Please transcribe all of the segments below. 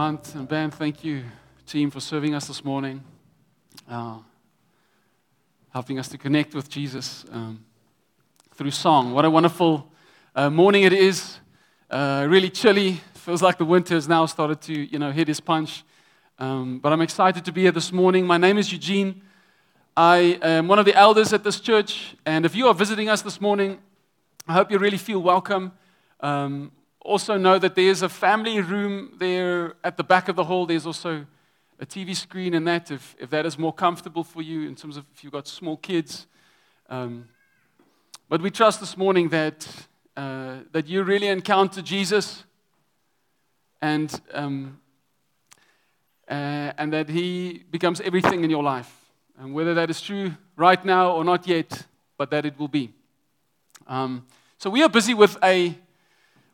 month. And Ben, thank you, team, for serving us this morning, uh, helping us to connect with Jesus um, through song. What a wonderful uh, morning it is. Uh, really chilly. Feels like the winter has now started to, you know, hit its punch. Um, but I'm excited to be here this morning. My name is Eugene. I am one of the elders at this church. And if you are visiting us this morning, I hope you really feel welcome. Um, also, know that there's a family room there at the back of the hall. There's also a TV screen and that, if, if that is more comfortable for you in terms of if you've got small kids. Um, but we trust this morning that, uh, that you really encounter Jesus and, um, uh, and that he becomes everything in your life. And whether that is true right now or not yet, but that it will be. Um, so we are busy with a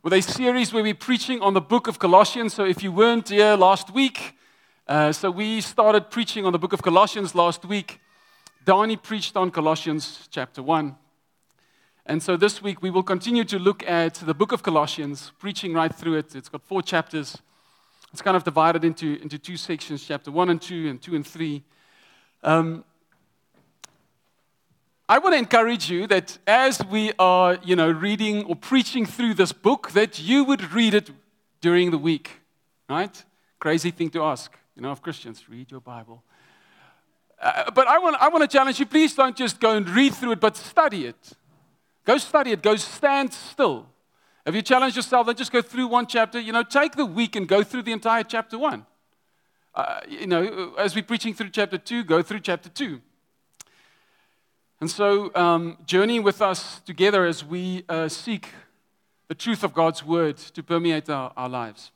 with a series where we're preaching on the book of Colossians. So if you weren't here last week, uh, so we started preaching on the book of Colossians last week. Donnie preached on Colossians chapter 1. And so this week we will continue to look at the book of Colossians, preaching right through it. It's got four chapters. It's kind of divided into, into two sections chapter 1 and 2, and 2 and 3. Um, I want to encourage you that as we are, you know, reading or preaching through this book, that you would read it during the week, right? Crazy thing to ask, you know, of Christians, read your Bible. Uh, but I want, I want to challenge you, please don't just go and read through it, but study it. Go study it. Go stand still. Have you challenged yourself? Don't just go through one chapter. You know, take the week and go through the entire chapter one. Uh, you know, as we're preaching through chapter two, go through chapter two. And so, um, journey with us together as we uh, seek the truth of God's word to permeate our, our lives.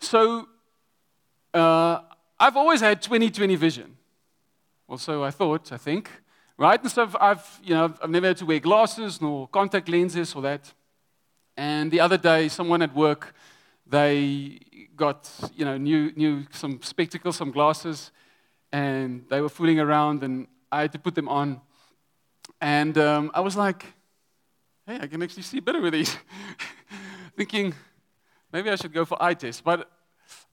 So, uh, I've always had 2020 vision. Well, so I thought, I think, right? And so I've, I've, you know, I've never had to wear glasses nor contact lenses or that. And the other day, someone at work, they got, you know, new, new some spectacles, some glasses, and they were fooling around, and I had to put them on. And um, I was like, hey, I can actually see better with these. Thinking, maybe I should go for eye test, but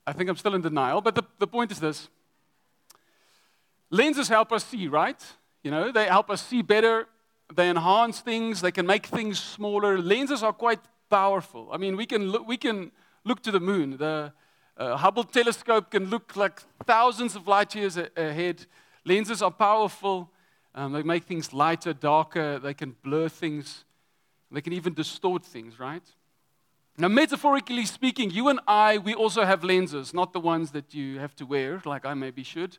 I think I'm still in denial. But the, the point is this lenses help us see, right? You know, they help us see better, they enhance things, they can make things smaller. Lenses are quite powerful. I mean, we can look, we can look to the moon. The, a Hubble telescope can look like thousands of light years ahead. Lenses are powerful. Um, they make things lighter, darker. They can blur things. They can even distort things, right? Now, metaphorically speaking, you and I, we also have lenses, not the ones that you have to wear, like I maybe should.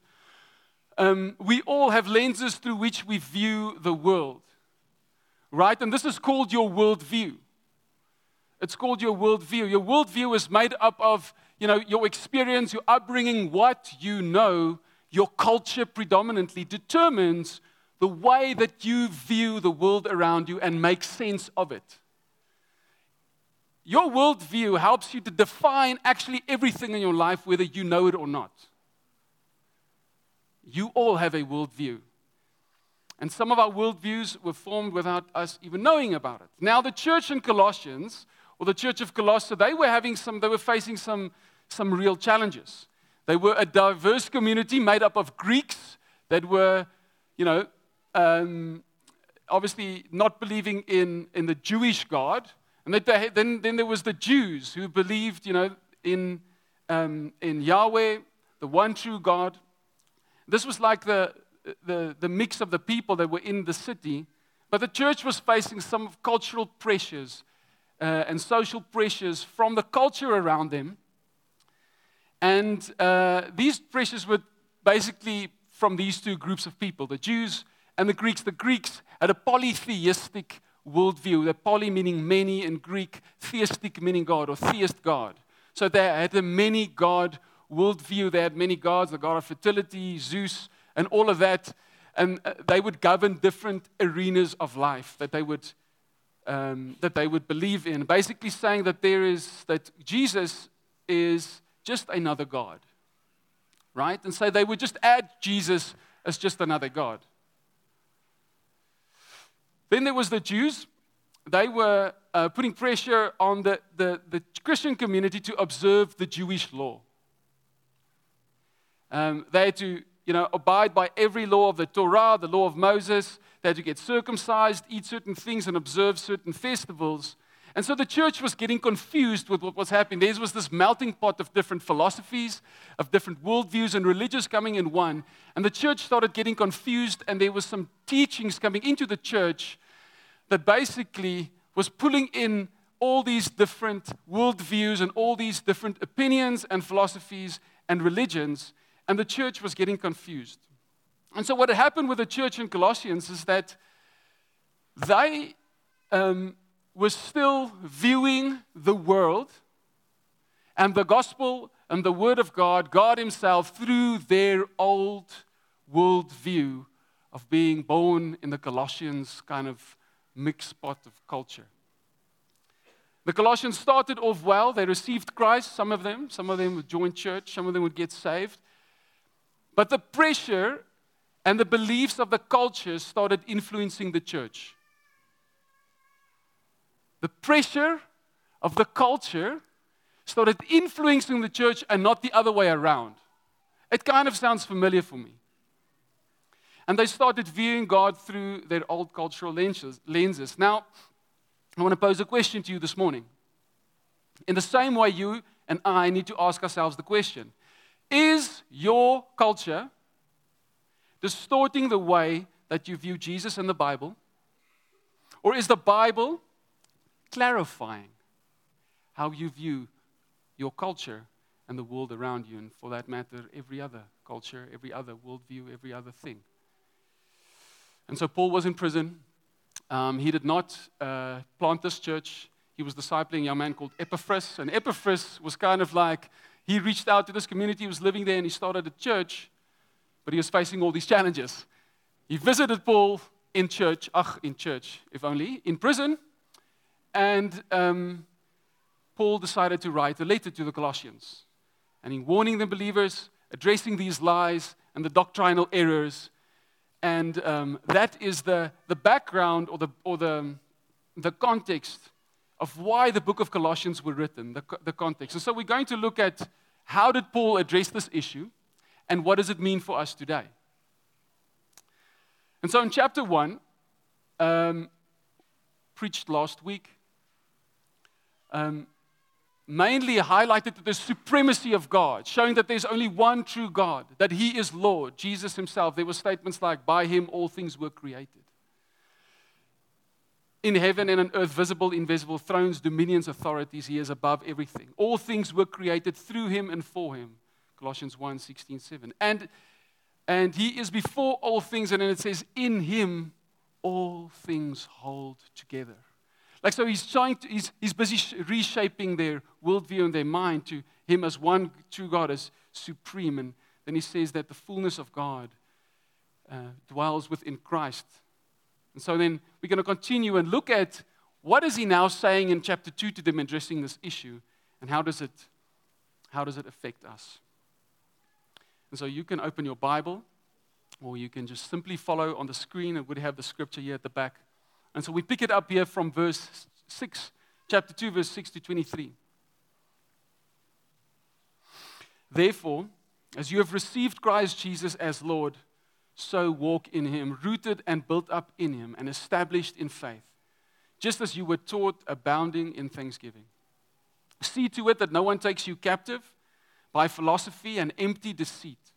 Um, we all have lenses through which we view the world, right? And this is called your worldview. It's called your worldview. Your worldview is made up of you know, your experience, your upbringing, what you know, your culture predominantly determines the way that you view the world around you and make sense of it. Your worldview helps you to define actually everything in your life, whether you know it or not. You all have a worldview. And some of our worldviews were formed without us even knowing about it. Now, the church in Colossians, or the church of Colossae, they were having some, they were facing some some real challenges. They were a diverse community made up of Greeks that were, you know, um, obviously not believing in, in the Jewish God. And they, then, then there was the Jews who believed, you know, in, um, in Yahweh, the one true God. This was like the, the, the mix of the people that were in the city. But the church was facing some cultural pressures uh, and social pressures from the culture around them and uh, these pressures were basically from these two groups of people, the Jews and the Greeks. The Greeks had a polytheistic worldview. The poly meaning many in Greek, theistic meaning God or theist God. So they had a many God worldview. They had many gods, the god of fertility, Zeus, and all of that. And uh, they would govern different arenas of life that they would, um, that they would believe in. Basically saying that there is, that Jesus is just another God. Right? And so they would just add Jesus as just another God. Then there was the Jews. they were uh, putting pressure on the, the, the Christian community to observe the Jewish law. Um, they had to, you know, abide by every law of the Torah, the law of Moses. They had to get circumcised, eat certain things, and observe certain festivals. And so the church was getting confused with what was happening. There was this melting pot of different philosophies, of different worldviews, and religions coming in one. And the church started getting confused, and there was some teachings coming into the church that basically was pulling in all these different worldviews and all these different opinions and philosophies and religions and the church was getting confused. And so, what happened with the church in Colossians is that they um, were still viewing the world and the gospel and the word of God, God Himself, through their old world view of being born in the Colossians kind of mixed pot of culture. The Colossians started off well. They received Christ, some of them. Some of them would join church, some of them would get saved. But the pressure and the beliefs of the culture started influencing the church. The pressure of the culture started influencing the church and not the other way around. It kind of sounds familiar for me. And they started viewing God through their old cultural lenses. Now, I want to pose a question to you this morning. In the same way, you and I need to ask ourselves the question is your culture distorting the way that you view Jesus and the Bible? Or is the Bible clarifying how you view your culture and the world around you, and for that matter, every other culture, every other worldview, every other thing? And so Paul was in prison. Um, he did not uh, plant this church. He was discipling a young man called Epaphras, and Epaphras was kind of like he reached out to this community, he was living there, and he started a church, but he was facing all these challenges. He visited Paul in church, ach, in church, if only, in prison, and um, Paul decided to write a letter to the Colossians. And in warning the believers, addressing these lies and the doctrinal errors. And um, that is the, the background or, the, or the, the context of why the book of Colossians were written, the, the context. And so we're going to look at how did Paul address this issue and what does it mean for us today. And so in chapter 1, um, preached last week, um, mainly highlighted the supremacy of God, showing that there's only one true God, that He is Lord, Jesus Himself. There were statements like, By Him all things were created in heaven and on earth, visible, invisible, thrones, dominions, authorities. He is above everything. All things were created through him and for him. Colossians 1 16, 7. And, and he is before all things, and then it says, In him all things hold together. Like, so he's trying to, he's, he's busy reshaping their worldview and their mind to him as one true God, as supreme. And then he says that the fullness of God uh, dwells within Christ and so then we're going to continue and look at what is he now saying in chapter 2 to them addressing this issue and how does it how does it affect us? And so you can open your Bible or you can just simply follow on the screen and would have the scripture here at the back. And so we pick it up here from verse 6, chapter 2, verse 6 to 23. Therefore, as you have received Christ Jesus as Lord, so walk in him, rooted and built up in him, and established in faith, just as you were taught, abounding in thanksgiving. See to it that no one takes you captive by philosophy and empty deceit,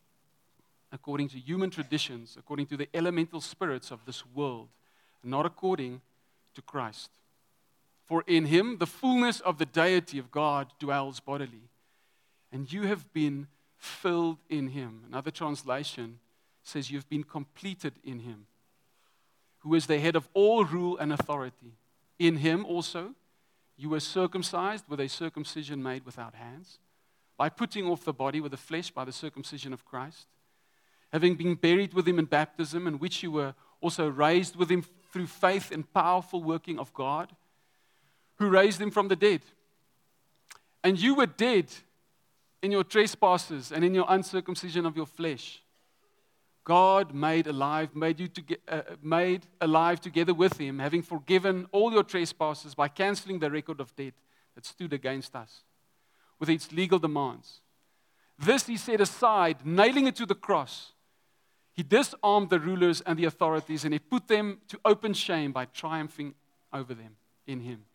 according to human traditions, according to the elemental spirits of this world, not according to Christ. For in him the fullness of the deity of God dwells bodily, and you have been filled in him. Another translation says you've been completed in him, who is the head of all rule and authority. In him also you were circumcised with a circumcision made without hands, by putting off the body with the flesh by the circumcision of Christ, having been buried with him in baptism, in which you were also raised with him through faith and powerful working of God, who raised him from the dead. And you were dead in your trespasses and in your uncircumcision of your flesh God made alive, made you to uh, made alive together with him, having forgiven all your trespasses by canceling the record of debt that stood against us with its legal demands. This he set aside, nailing it to the cross. He disarmed the rulers and the authorities, and he put them to open shame by triumphing over them in him.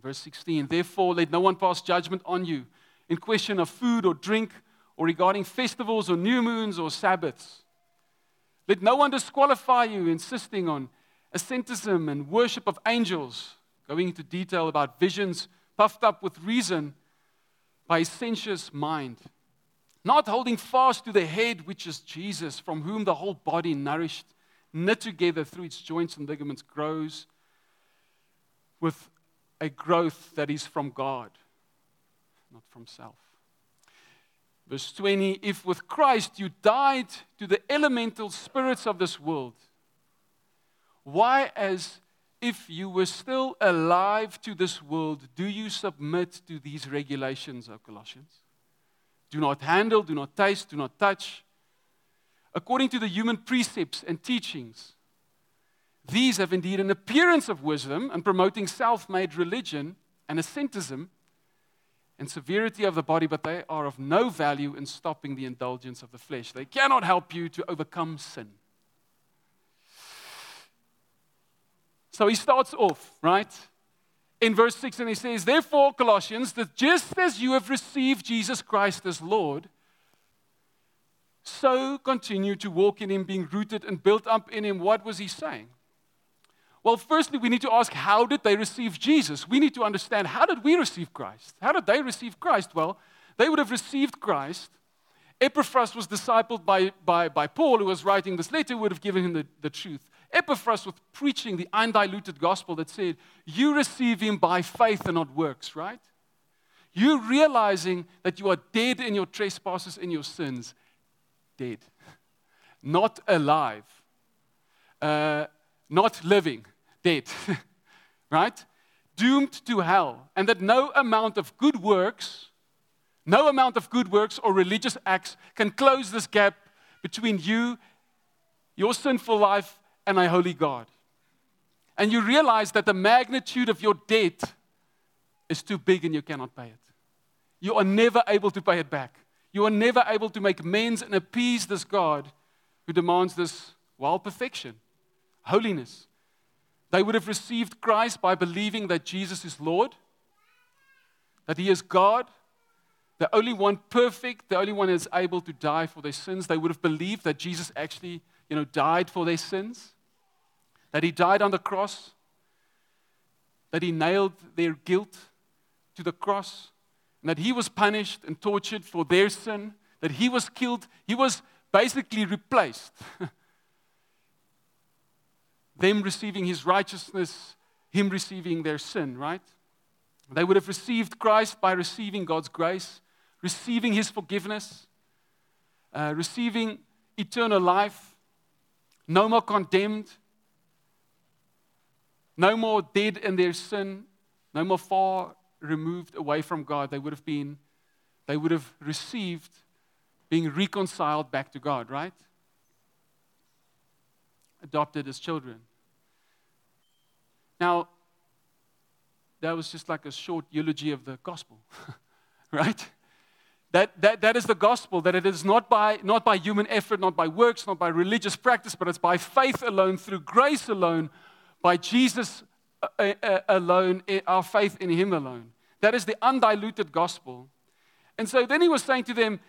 Verse 16 Therefore, let no one pass judgment on you in question of food or drink or regarding festivals or new moons or Sabbaths. Let no one disqualify you, insisting on asceticism and worship of angels, going into detail about visions puffed up with reason by a sensuous mind, not holding fast to the head, which is Jesus, from whom the whole body, nourished, knit together through its joints and ligaments, grows with a growth that is from God, not from self. Verse 20 If with Christ you died to the elemental spirits of this world, why, as if you were still alive to this world, do you submit to these regulations, O Colossians? Do not handle, do not taste, do not touch. According to the human precepts and teachings, these have indeed an appearance of wisdom and promoting self made religion and asceticism and severity of the body, but they are of no value in stopping the indulgence of the flesh. They cannot help you to overcome sin. So he starts off, right? In verse 6, and he says, Therefore, Colossians, that just as you have received Jesus Christ as Lord, so continue to walk in him, being rooted and built up in him. What was he saying? Well, firstly, we need to ask how did they receive Jesus? We need to understand how did we receive Christ? How did they receive Christ? Well, they would have received Christ. Epaphras was discipled by, by, by Paul, who was writing this letter, would have given him the, the truth. Epaphras was preaching the undiluted gospel that said, You receive him by faith and not works, right? You realizing that you are dead in your trespasses and your sins. Dead. Not alive. Uh, not living, dead, right? Doomed to hell. And that no amount of good works, no amount of good works or religious acts can close this gap between you, your sinful life, and a holy God. And you realize that the magnitude of your debt is too big and you cannot pay it. You are never able to pay it back. You are never able to make amends and appease this God who demands this wild perfection holiness. They would have received Christ by believing that Jesus is Lord, that He is God, the only one perfect, the only one that is able to die for their sins. They would have believed that Jesus actually, you know, died for their sins, that He died on the cross, that He nailed their guilt to the cross, and that He was punished and tortured for their sin, that He was killed. He was basically replaced. them receiving his righteousness, him receiving their sin, right? They would have received Christ by receiving God's grace, receiving his forgiveness, uh, receiving eternal life, no more condemned, no more dead in their sin, no more far removed away from God. They would have been, they would have received being reconciled back to God, right? Adopted as children. Now, that was just like a short eulogy of the gospel, right? That, that, that is the gospel, that it is not by, not by human effort, not by works, not by religious practice, but it's by faith alone, through grace alone, by Jesus uh, uh, uh, alone, our faith in Him alone. That is the undiluted gospel. And so then he was saying to them,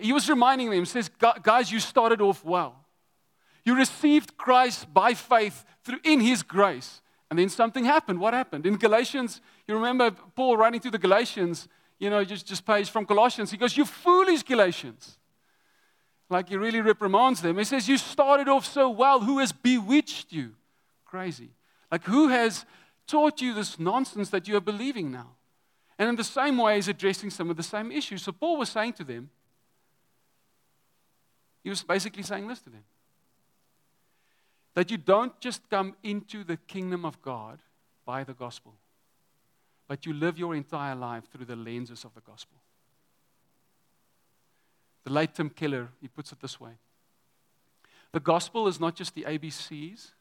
he was reminding them, he says, Guys, you started off well. You received Christ by faith through in His grace. And then something happened. What happened? In Galatians, you remember Paul writing to the Galatians, you know, just, just page from Colossians. He goes, You foolish Galatians. Like he really reprimands them. He says, You started off so well. Who has bewitched you? Crazy. Like, who has taught you this nonsense that you are believing now? And in the same way, he's addressing some of the same issues. So Paul was saying to them, he was basically saying this to them that you don't just come into the kingdom of God by the gospel, but you live your entire life through the lenses of the gospel. The late Tim Keller, he puts it this way The gospel is not just the ABCs,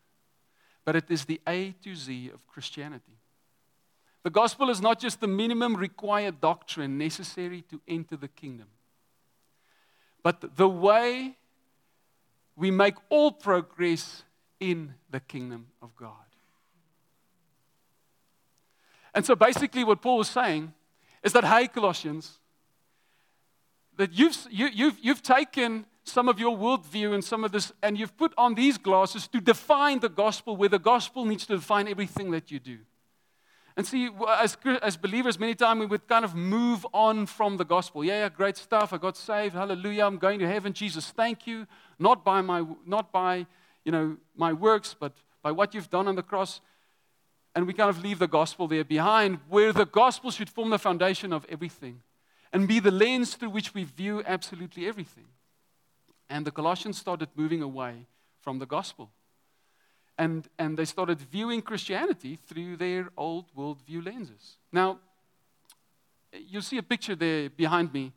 but it is the A to Z of Christianity. The gospel is not just the minimum required doctrine necessary to enter the kingdom, but the way we make all progress in the kingdom of God. And so basically, what Paul was saying is that, hey, Colossians, that you've, you, you've, you've taken some of your worldview and some of this, and you've put on these glasses to define the gospel, where the gospel needs to define everything that you do. And see, as, as believers, many times we would kind of move on from the gospel. Yeah, yeah, great stuff. I got saved. Hallelujah. I'm going to heaven. Jesus, thank you. Not by my, not by, you know, my works, but by what you've done on the cross. And we kind of leave the gospel there behind, where the gospel should form the foundation of everything and be the lens through which we view absolutely everything. And the Colossians started moving away from the gospel and, and they started viewing Christianity through their old worldview lenses. Now, you'll see a picture there behind me,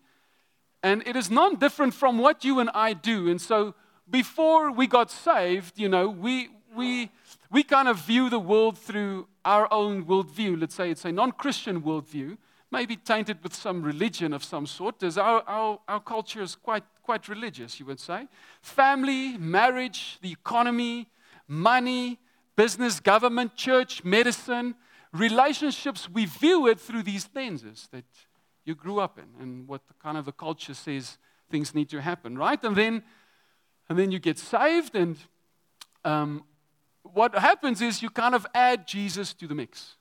and it is non different from what you and I do. And so, before we got saved, you know, we, we, we kind of view the world through our own worldview. Let's say it's a non Christian worldview, maybe tainted with some religion of some sort. As our, our, our culture is quite, quite religious, you would say. Family, marriage, the economy, money, business, government, church, medicine, relationships, we view it through these lenses that you grew up in and what the, kind of the culture says things need to happen, right? And then, and then you get saved, and um, what happens is you kind of add Jesus to the mix.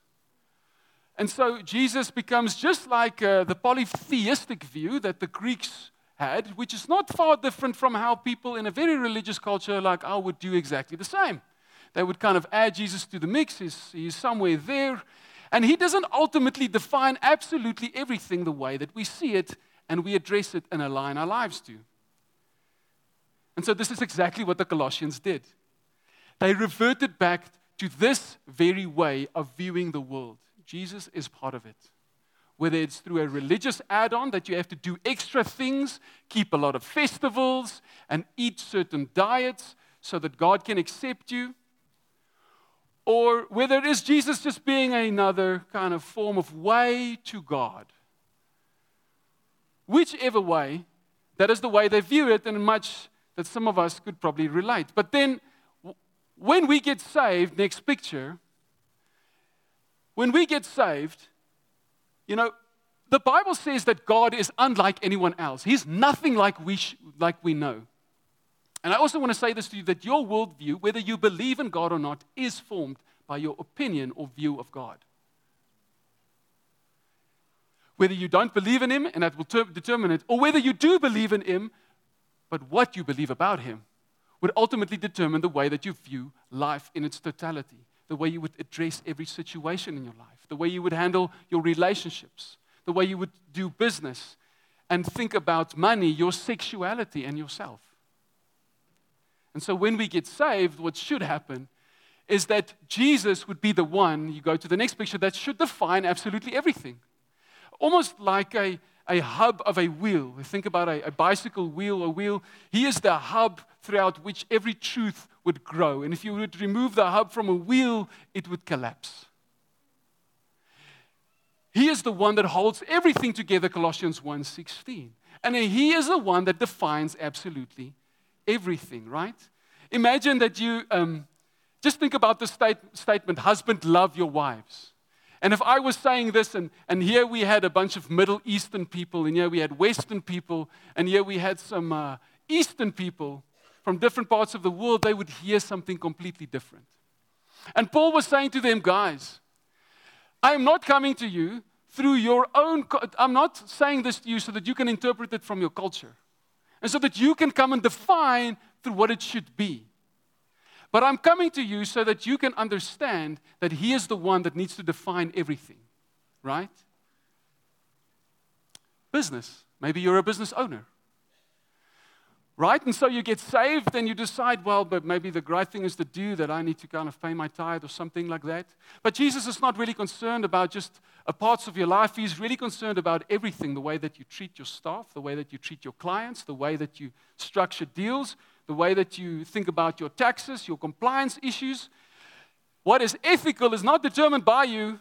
And so Jesus becomes just like uh, the polytheistic view that the Greeks had, which is not far different from how people in a very religious culture like I would do exactly the same. They would kind of add Jesus to the mix, he's, he's somewhere there. And he doesn't ultimately define absolutely everything the way that we see it and we address it and align our lives to. And so, this is exactly what the Colossians did. They reverted back to this very way of viewing the world. Jesus is part of it whether it's through a religious add on that you have to do extra things, keep a lot of festivals, and eat certain diets so that God can accept you, or whether it is Jesus just being another kind of form of way to God. Whichever way, that is the way they view it, and much that some of us could probably relate. But then, when we get saved, next picture, when we get saved, you know, the Bible says that God is unlike anyone else. He's nothing like we, sh- like we know. And I also want to say this to you that your worldview, whether you believe in God or not, is formed by your opinion or view of God. Whether you don't believe in Him, and that will ter- determine it, or whether you do believe in Him, but what you believe about Him would ultimately determine the way that you view life in its totality the way you would address every situation in your life, the way you would handle your relationships, the way you would do business and think about money, your sexuality, and yourself. And so when we get saved, what should happen is that Jesus would be the one, you go to the next picture, that should define absolutely everything. Almost like a, a hub of a wheel. Think about a, a bicycle wheel, a wheel. He is the hub throughout which every truth would grow. And if you would remove the hub from a wheel, it would collapse. He is the one that holds everything together, Colossians 1:16. And he is the one that defines absolutely everything, right? Imagine that you um, just think about the state, statement husband, love your wives. And if I was saying this, and, and here we had a bunch of Middle Eastern people, and here we had Western people, and here we had some uh, Eastern people, from different parts of the world, they would hear something completely different. And Paul was saying to them, guys, I am not coming to you through your own, I'm not saying this to you so that you can interpret it from your culture and so that you can come and define through what it should be. But I'm coming to you so that you can understand that He is the one that needs to define everything, right? Business. Maybe you're a business owner right? And so you get saved and you decide, well, but maybe the great thing is to do that I need to kind of pay my tithe or something like that. But Jesus is not really concerned about just parts of your life. He's really concerned about everything the way that you treat your staff, the way that you treat your clients, the way that you structure deals, the way that you think about your taxes, your compliance issues. What is ethical is not determined by you.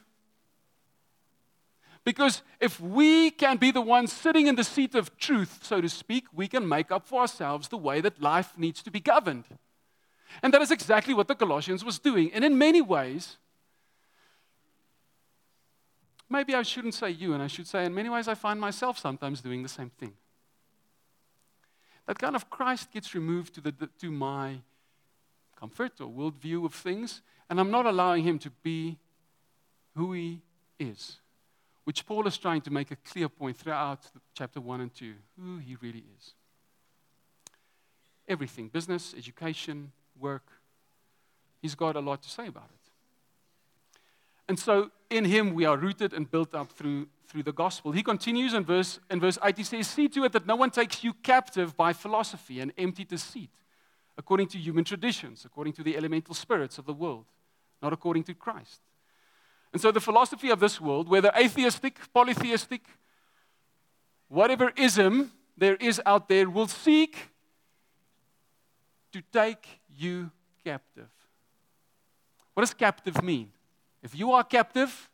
Because if we can be the ones sitting in the seat of truth, so to speak, we can make up for ourselves the way that life needs to be governed. And that is exactly what the Colossians was doing. And in many ways, maybe I shouldn't say you, and I should say, in many ways, I find myself sometimes doing the same thing. That kind of Christ gets removed to, the, to my comfort or worldview of things, and I'm not allowing him to be who he is, which Paul is trying to make a clear point throughout chapter 1 and 2 who he really is. Everything business, education, work. He's got a lot to say about it. And so in him we are rooted and built up through, through the gospel. He continues in verse, in verse 8, he says, See to it that no one takes you captive by philosophy and empty deceit, according to human traditions, according to the elemental spirits of the world, not according to Christ. And so the philosophy of this world, whether atheistic, polytheistic, whatever ism there is out there, will seek to take you captive. What does captive mean? If you are captive,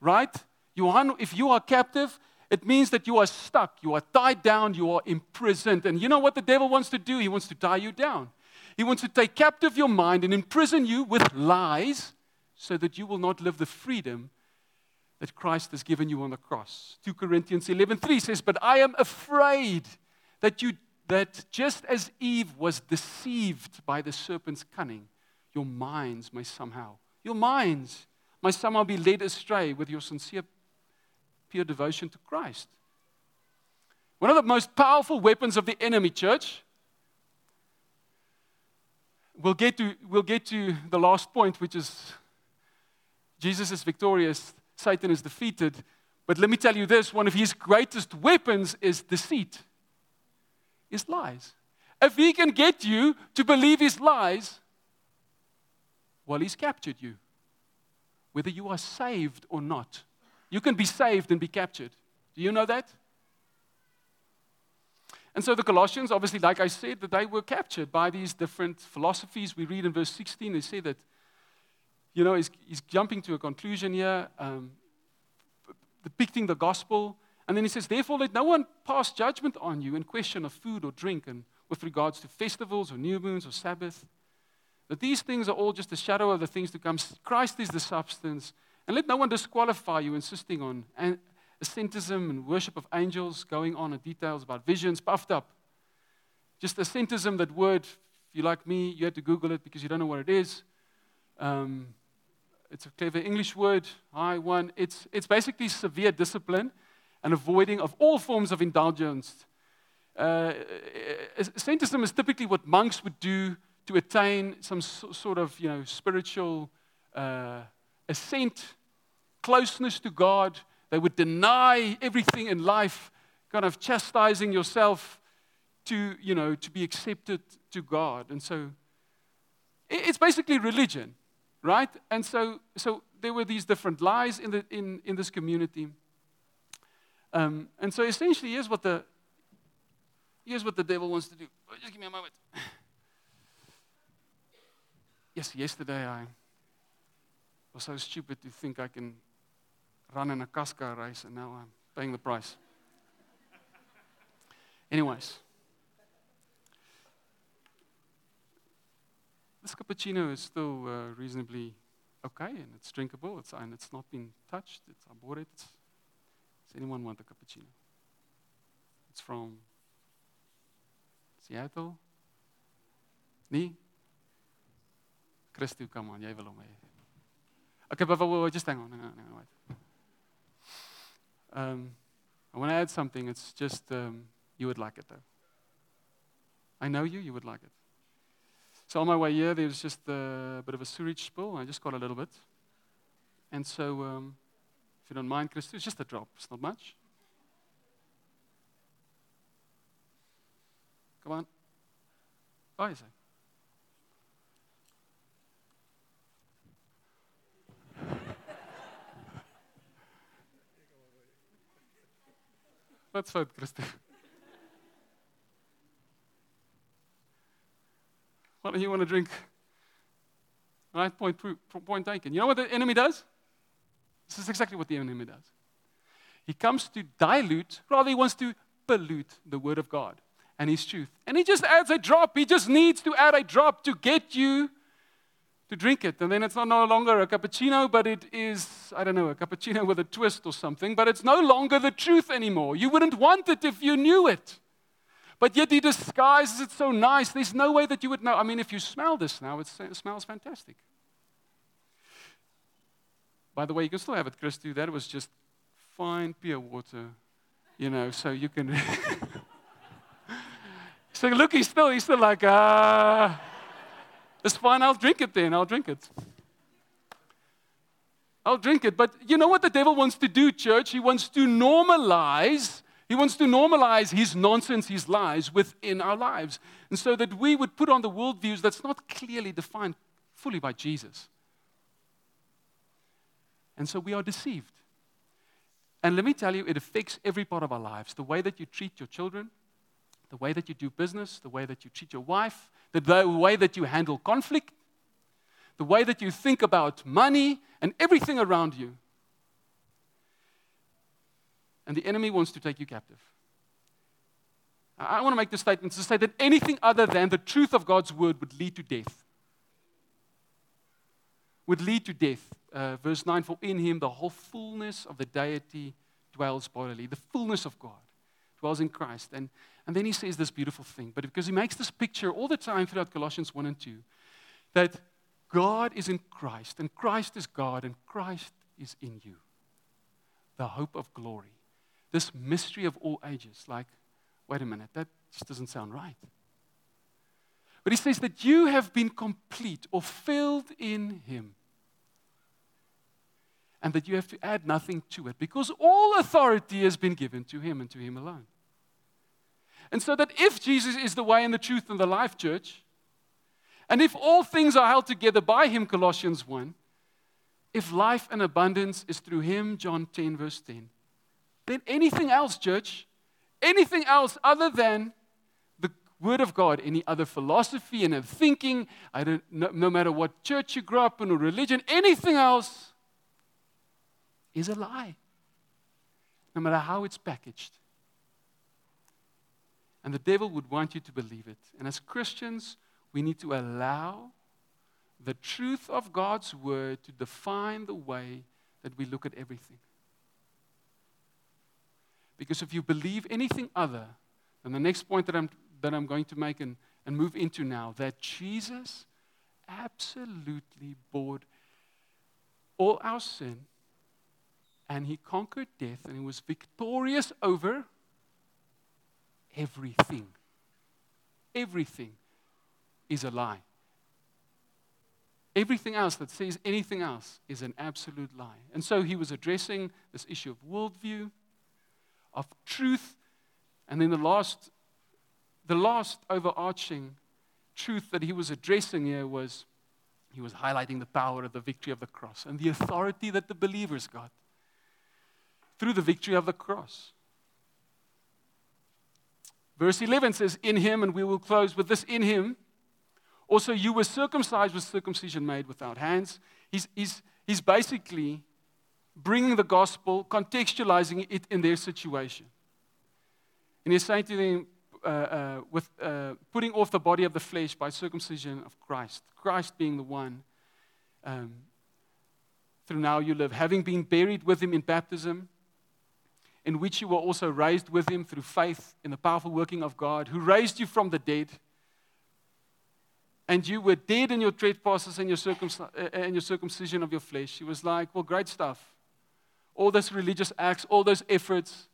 right? You are, if you are captive, it means that you are stuck, you are tied down, you are imprisoned. And you know what the devil wants to do? He wants to tie you down. He wants to take captive your mind and imprison you with lies so that you will not live the freedom that Christ has given you on the cross. 2 Corinthians 11:3 says, "But I am afraid that you that just as Eve was deceived by the serpent's cunning, your minds may somehow, your minds may somehow be led astray with your sincere, pure devotion to Christ. One of the most powerful weapons of the enemy, church, we'll get to, we'll get to the last point, which is Jesus is victorious, Satan is defeated. But let me tell you this one of his greatest weapons is deceit is lies. If he can get you to believe his lies, well, he's captured you. Whether you are saved or not, you can be saved and be captured. Do you know that? And so the Colossians, obviously, like I said, that they were captured by these different philosophies. We read in verse 16, they say that, you know, he's, he's jumping to a conclusion here, um, depicting the gospel and then he says, Therefore, let no one pass judgment on you in question of food or drink and with regards to festivals or new moons or Sabbath. That these things are all just a shadow of the things to come. Christ is the substance. And let no one disqualify you, insisting on asceticism and worship of angels, going on in details about visions, puffed up. Just asceticism, that word, if you like me, you had to Google it because you don't know what it is. Um, it's a clever English word, high one. It's, it's basically severe discipline and avoiding of all forms of indulgence. Uh, asceticism is typically what monks would do to attain some so, sort of you know, spiritual uh, ascent, closeness to God. They would deny everything in life, kind of chastising yourself to, you know, to be accepted to God. And so it's basically religion, right? And so, so there were these different lies in, the, in, in this community. Um, and so essentially, here's what the here's what the devil wants to do. Oh, just give me a moment. Yes, yesterday I was so stupid to think I can run in a Casca race, and now I'm paying the price. Anyways, this cappuccino is still uh, reasonably okay, and it's drinkable. It's and it's not been touched. It's, I bought it. Does anyone want a cappuccino? It's from Seattle. Nee? Christo, come on, jy wil. Okay, but wait, just hang on, hang on, hang on, wait. Um, I want to add something. It's just um, you would like it though. I know you, you would like it. So on my way here, there was just a bit of a sewage spill. I just got a little bit. And so um, if you don't mind, Christo, it's just a drop. It's not much. Come on. Oh, is it? Wat fout, Why don't you want to drink? Right? Point, point taken. You know what the enemy does? This is exactly what the enemy does. He comes to dilute, rather, he wants to pollute the word of God and his truth. And he just adds a drop. He just needs to add a drop to get you to drink it. And then it's not no longer a cappuccino, but it is, I don't know, a cappuccino with a twist or something. But it's no longer the truth anymore. You wouldn't want it if you knew it. But yet he disguises it so nice. There's no way that you would know. I mean, if you smell this now, it smells fantastic. By the way, you can still have it, Chris. Christy. That was just fine pure water, you know, so you can. so look, he's still, he's still like, ah. It's fine, I'll drink it then, I'll drink it. I'll drink it. But you know what the devil wants to do, church? He wants to normalize, he wants to normalize his nonsense, his lies within our lives. And so that we would put on the worldviews that's not clearly defined fully by Jesus. And so we are deceived. And let me tell you, it affects every part of our lives. The way that you treat your children, the way that you do business, the way that you treat your wife, the way that you handle conflict, the way that you think about money and everything around you. And the enemy wants to take you captive. I want to make this statement to say that anything other than the truth of God's word would lead to death. Would lead to death. Uh, verse 9 For in him the whole fullness of the deity dwells bodily. The fullness of God dwells in Christ. And and then he says this beautiful thing, but because he makes this picture all the time throughout Colossians 1 and 2, that God is in Christ, and Christ is God, and Christ is in you. The hope of glory. This mystery of all ages. Like, wait a minute, that just doesn't sound right. But he says that you have been complete or filled in him. And that you have to add nothing to it because all authority has been given to him and to him alone. And so that if Jesus is the way and the truth and the life, church, and if all things are held together by him, Colossians 1, if life and abundance is through him, John 10, verse 10, then anything else, church, anything else other than the Word of God, any other philosophy and thinking, I don't, no, no matter what church you grew up in or religion, anything else is a lie, no matter how it's packaged. And the devil would want you to believe it. And as Christians, we need to allow the truth of God's word to define the way that we look at everything. Because if you believe anything other than the next point that I'm, that I'm going to make and, and move into now, that Jesus absolutely bore all our sin and he conquered death and he was victorious over everything. Everything is a lie. Everything else that says anything else is an absolute lie. And so he was addressing this issue of worldview, of truth, and then the last, the last overarching truth that he was addressing here was he was highlighting the power of the victory of the cross and the authority that the believers got through the victory of the cross. Verse 11 says, In him, and we will close with this in him. Also, you were circumcised with circumcision made without hands. He's, he's, he's basically bringing the gospel, contextualizing it in their situation. And he's saying to them, uh, uh, with uh, putting off the body of the flesh by circumcision of Christ, Christ being the one um, through now you live, having been buried with him in baptism in which you were also raised with him through faith in the powerful working of God, who raised you from the dead. And you were dead in your trespasses and your, circumc- uh, and your circumcision of your flesh. He was like, Well, great stuff. All those religious acts, all those efforts,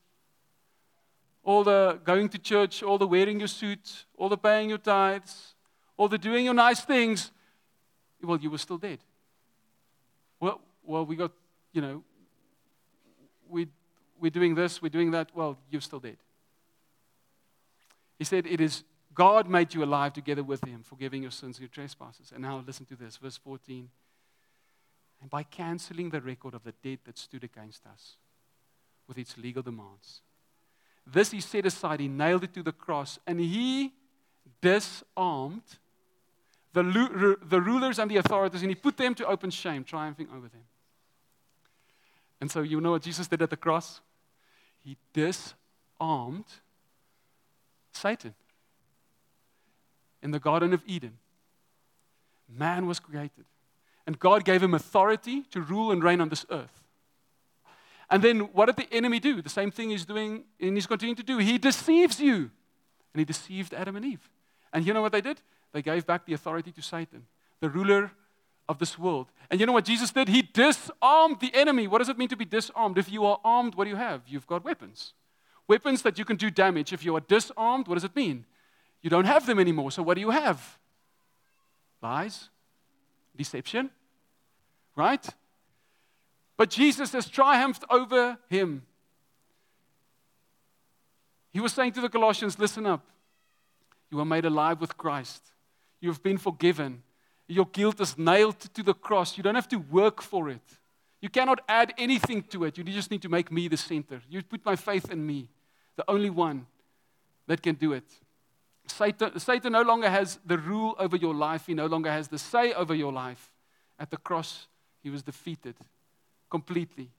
all the going to church, all the wearing your suit, all the paying your tithes, all the doing your nice things. Well, you were still dead. Well, well, we got, you know, we we're doing this, we're doing that, well, you're still dead. He said, It is God made you alive together with Him, forgiving your sins and your trespasses. And now listen to this, verse 14. And by canceling the record of the debt that stood against us with its legal demands. This he set aside, he nailed it to the cross, and he disarmed the, the rulers and the authorities, and he put them to open shame, triumphing over them. And so, you know what Jesus did at the cross? He disarmed Satan in the Garden of Eden. Man was created, and God gave him authority to rule and reign on this earth. And then what did the enemy do? The same thing he's doing and he's continuing to do. He deceives you. And he deceived Adam and Eve. And you know what they did? They gave back the authority to Satan, the ruler of this world. And you know what Jesus did? He disarmed the enemy. What does it mean to be disarmed? If you are armed, what do you have? You've got weapons. Weapons that you can do damage. If you are disarmed, what does it mean? You don't have them anymore. So what do you have? Lies, deception, right? But Jesus has triumphed over him. He was saying to the Colossians, Listen up. You are made alive with Christ. You have been forgiven. Your guilt is nailed to the cross. You don't have to work for it. You cannot add anything to it. You just need to make me the center. You put my faith in me, the only one that can do it. Satan, Satan no longer has the rule over your life, he no longer has the say over your life. At the cross, he was defeated completely.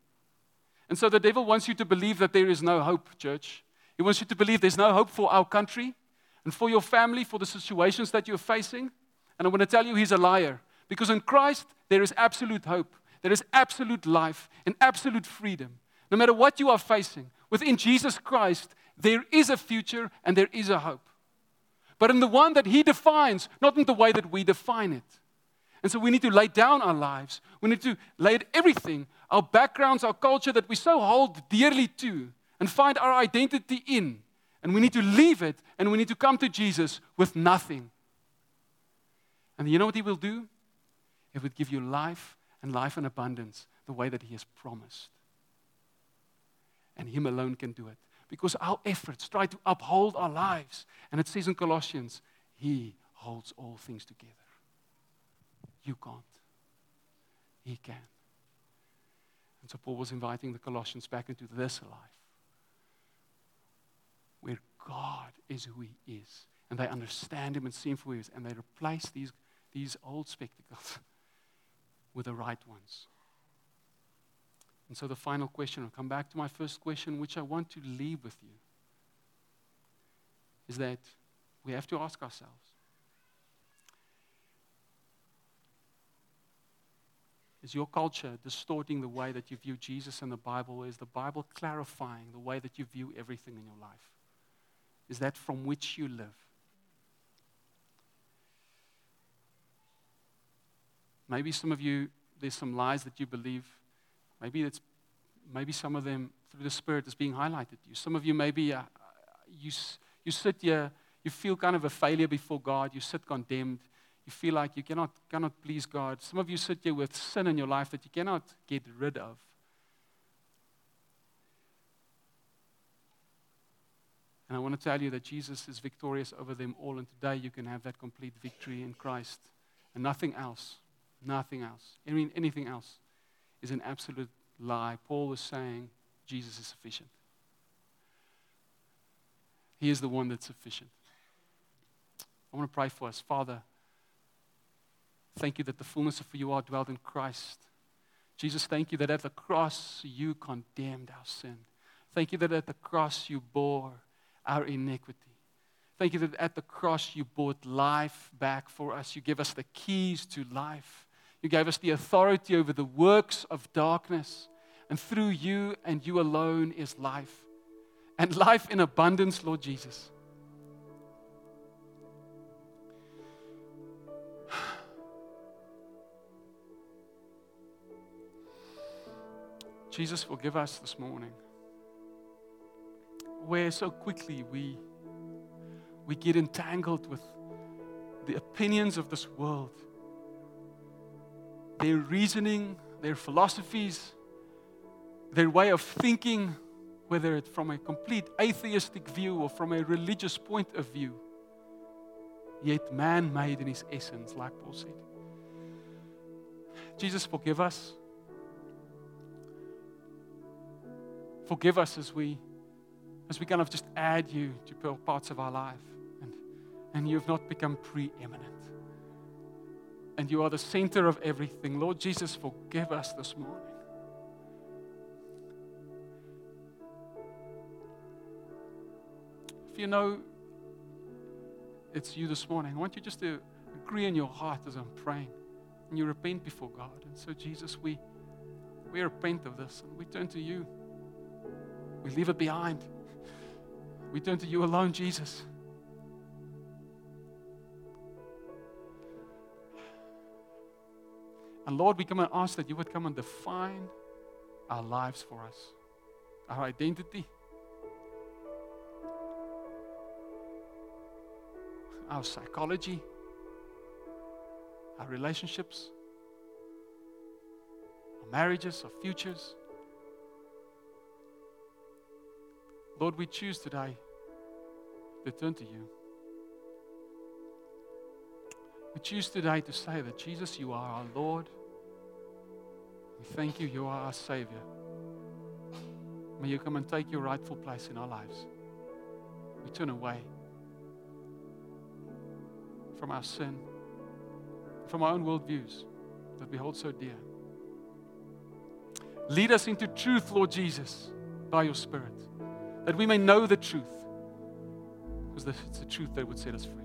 And so the devil wants you to believe that there is no hope, church. He wants you to believe there's no hope for our country and for your family, for the situations that you're facing. And I want to tell you, he's a liar. Because in Christ, there is absolute hope, there is absolute life, and absolute freedom. No matter what you are facing, within Jesus Christ, there is a future and there is a hope. But in the one that he defines, not in the way that we define it. And so we need to lay down our lives. We need to lay everything, our backgrounds, our culture that we so hold dearly to, and find our identity in. And we need to leave it and we need to come to Jesus with nothing. And you know what He will do? He will give you life and life in abundance the way that He has promised. And Him alone can do it. Because our efforts try to uphold our lives. And it says in Colossians, He holds all things together. You can't. He can. And so Paul was inviting the Colossians back into this life where God is who He is. And they understand Him and see Him for who He is. And they replace these, these old spectacles with the right ones. And so the final question, I'll come back to my first question, which I want to leave with you, is that we have to ask ourselves Is your culture distorting the way that you view Jesus and the Bible? Is the Bible clarifying the way that you view everything in your life? Is that from which you live? Maybe some of you, there's some lies that you believe. Maybe it's maybe some of them through the Spirit is being highlighted to you. Some of you maybe uh, you, you sit here, you feel kind of a failure before God, you sit condemned you feel like you cannot, cannot please God. Some of you sit here with sin in your life that you cannot get rid of. And I want to tell you that Jesus is victorious over them all, and today you can have that complete victory in Christ. And nothing else, nothing else, I mean, anything else is an absolute lie. Paul is saying Jesus is sufficient. He is the one that's sufficient. I want to pray for us. Father, Thank you that the fullness of who you are dwelled in Christ. Jesus, thank you that at the cross you condemned our sin. Thank you that at the cross you bore our iniquity. Thank you that at the cross you bought life back for us. You give us the keys to life. You gave us the authority over the works of darkness. And through you and you alone is life. And life in abundance, Lord Jesus. Jesus, forgive us this morning. Where so quickly we, we get entangled with the opinions of this world, their reasoning, their philosophies, their way of thinking, whether it's from a complete atheistic view or from a religious point of view, yet man made in his essence, like Paul said. Jesus, forgive us. Forgive us as we, as we kind of just add you to parts of our life and, and you have not become preeminent. And you are the center of everything. Lord Jesus, forgive us this morning. If you know it's you this morning, I want you just to agree in your heart as I'm praying. And you repent before God. And so, Jesus, we, we repent of this and we turn to you. We leave it behind. We turn to you alone, Jesus. And Lord, we come and ask that you would come and define our lives for us, our identity, our psychology, our relationships, our marriages, our futures. Lord, we choose today to turn to you. We choose today to say that Jesus, you are our Lord. We thank you, you are our Savior. May you come and take your rightful place in our lives. We turn away from our sin, from our own worldviews that we hold so dear. Lead us into truth, Lord Jesus, by your Spirit, that we may know the truth, because it's the truth that would set us free.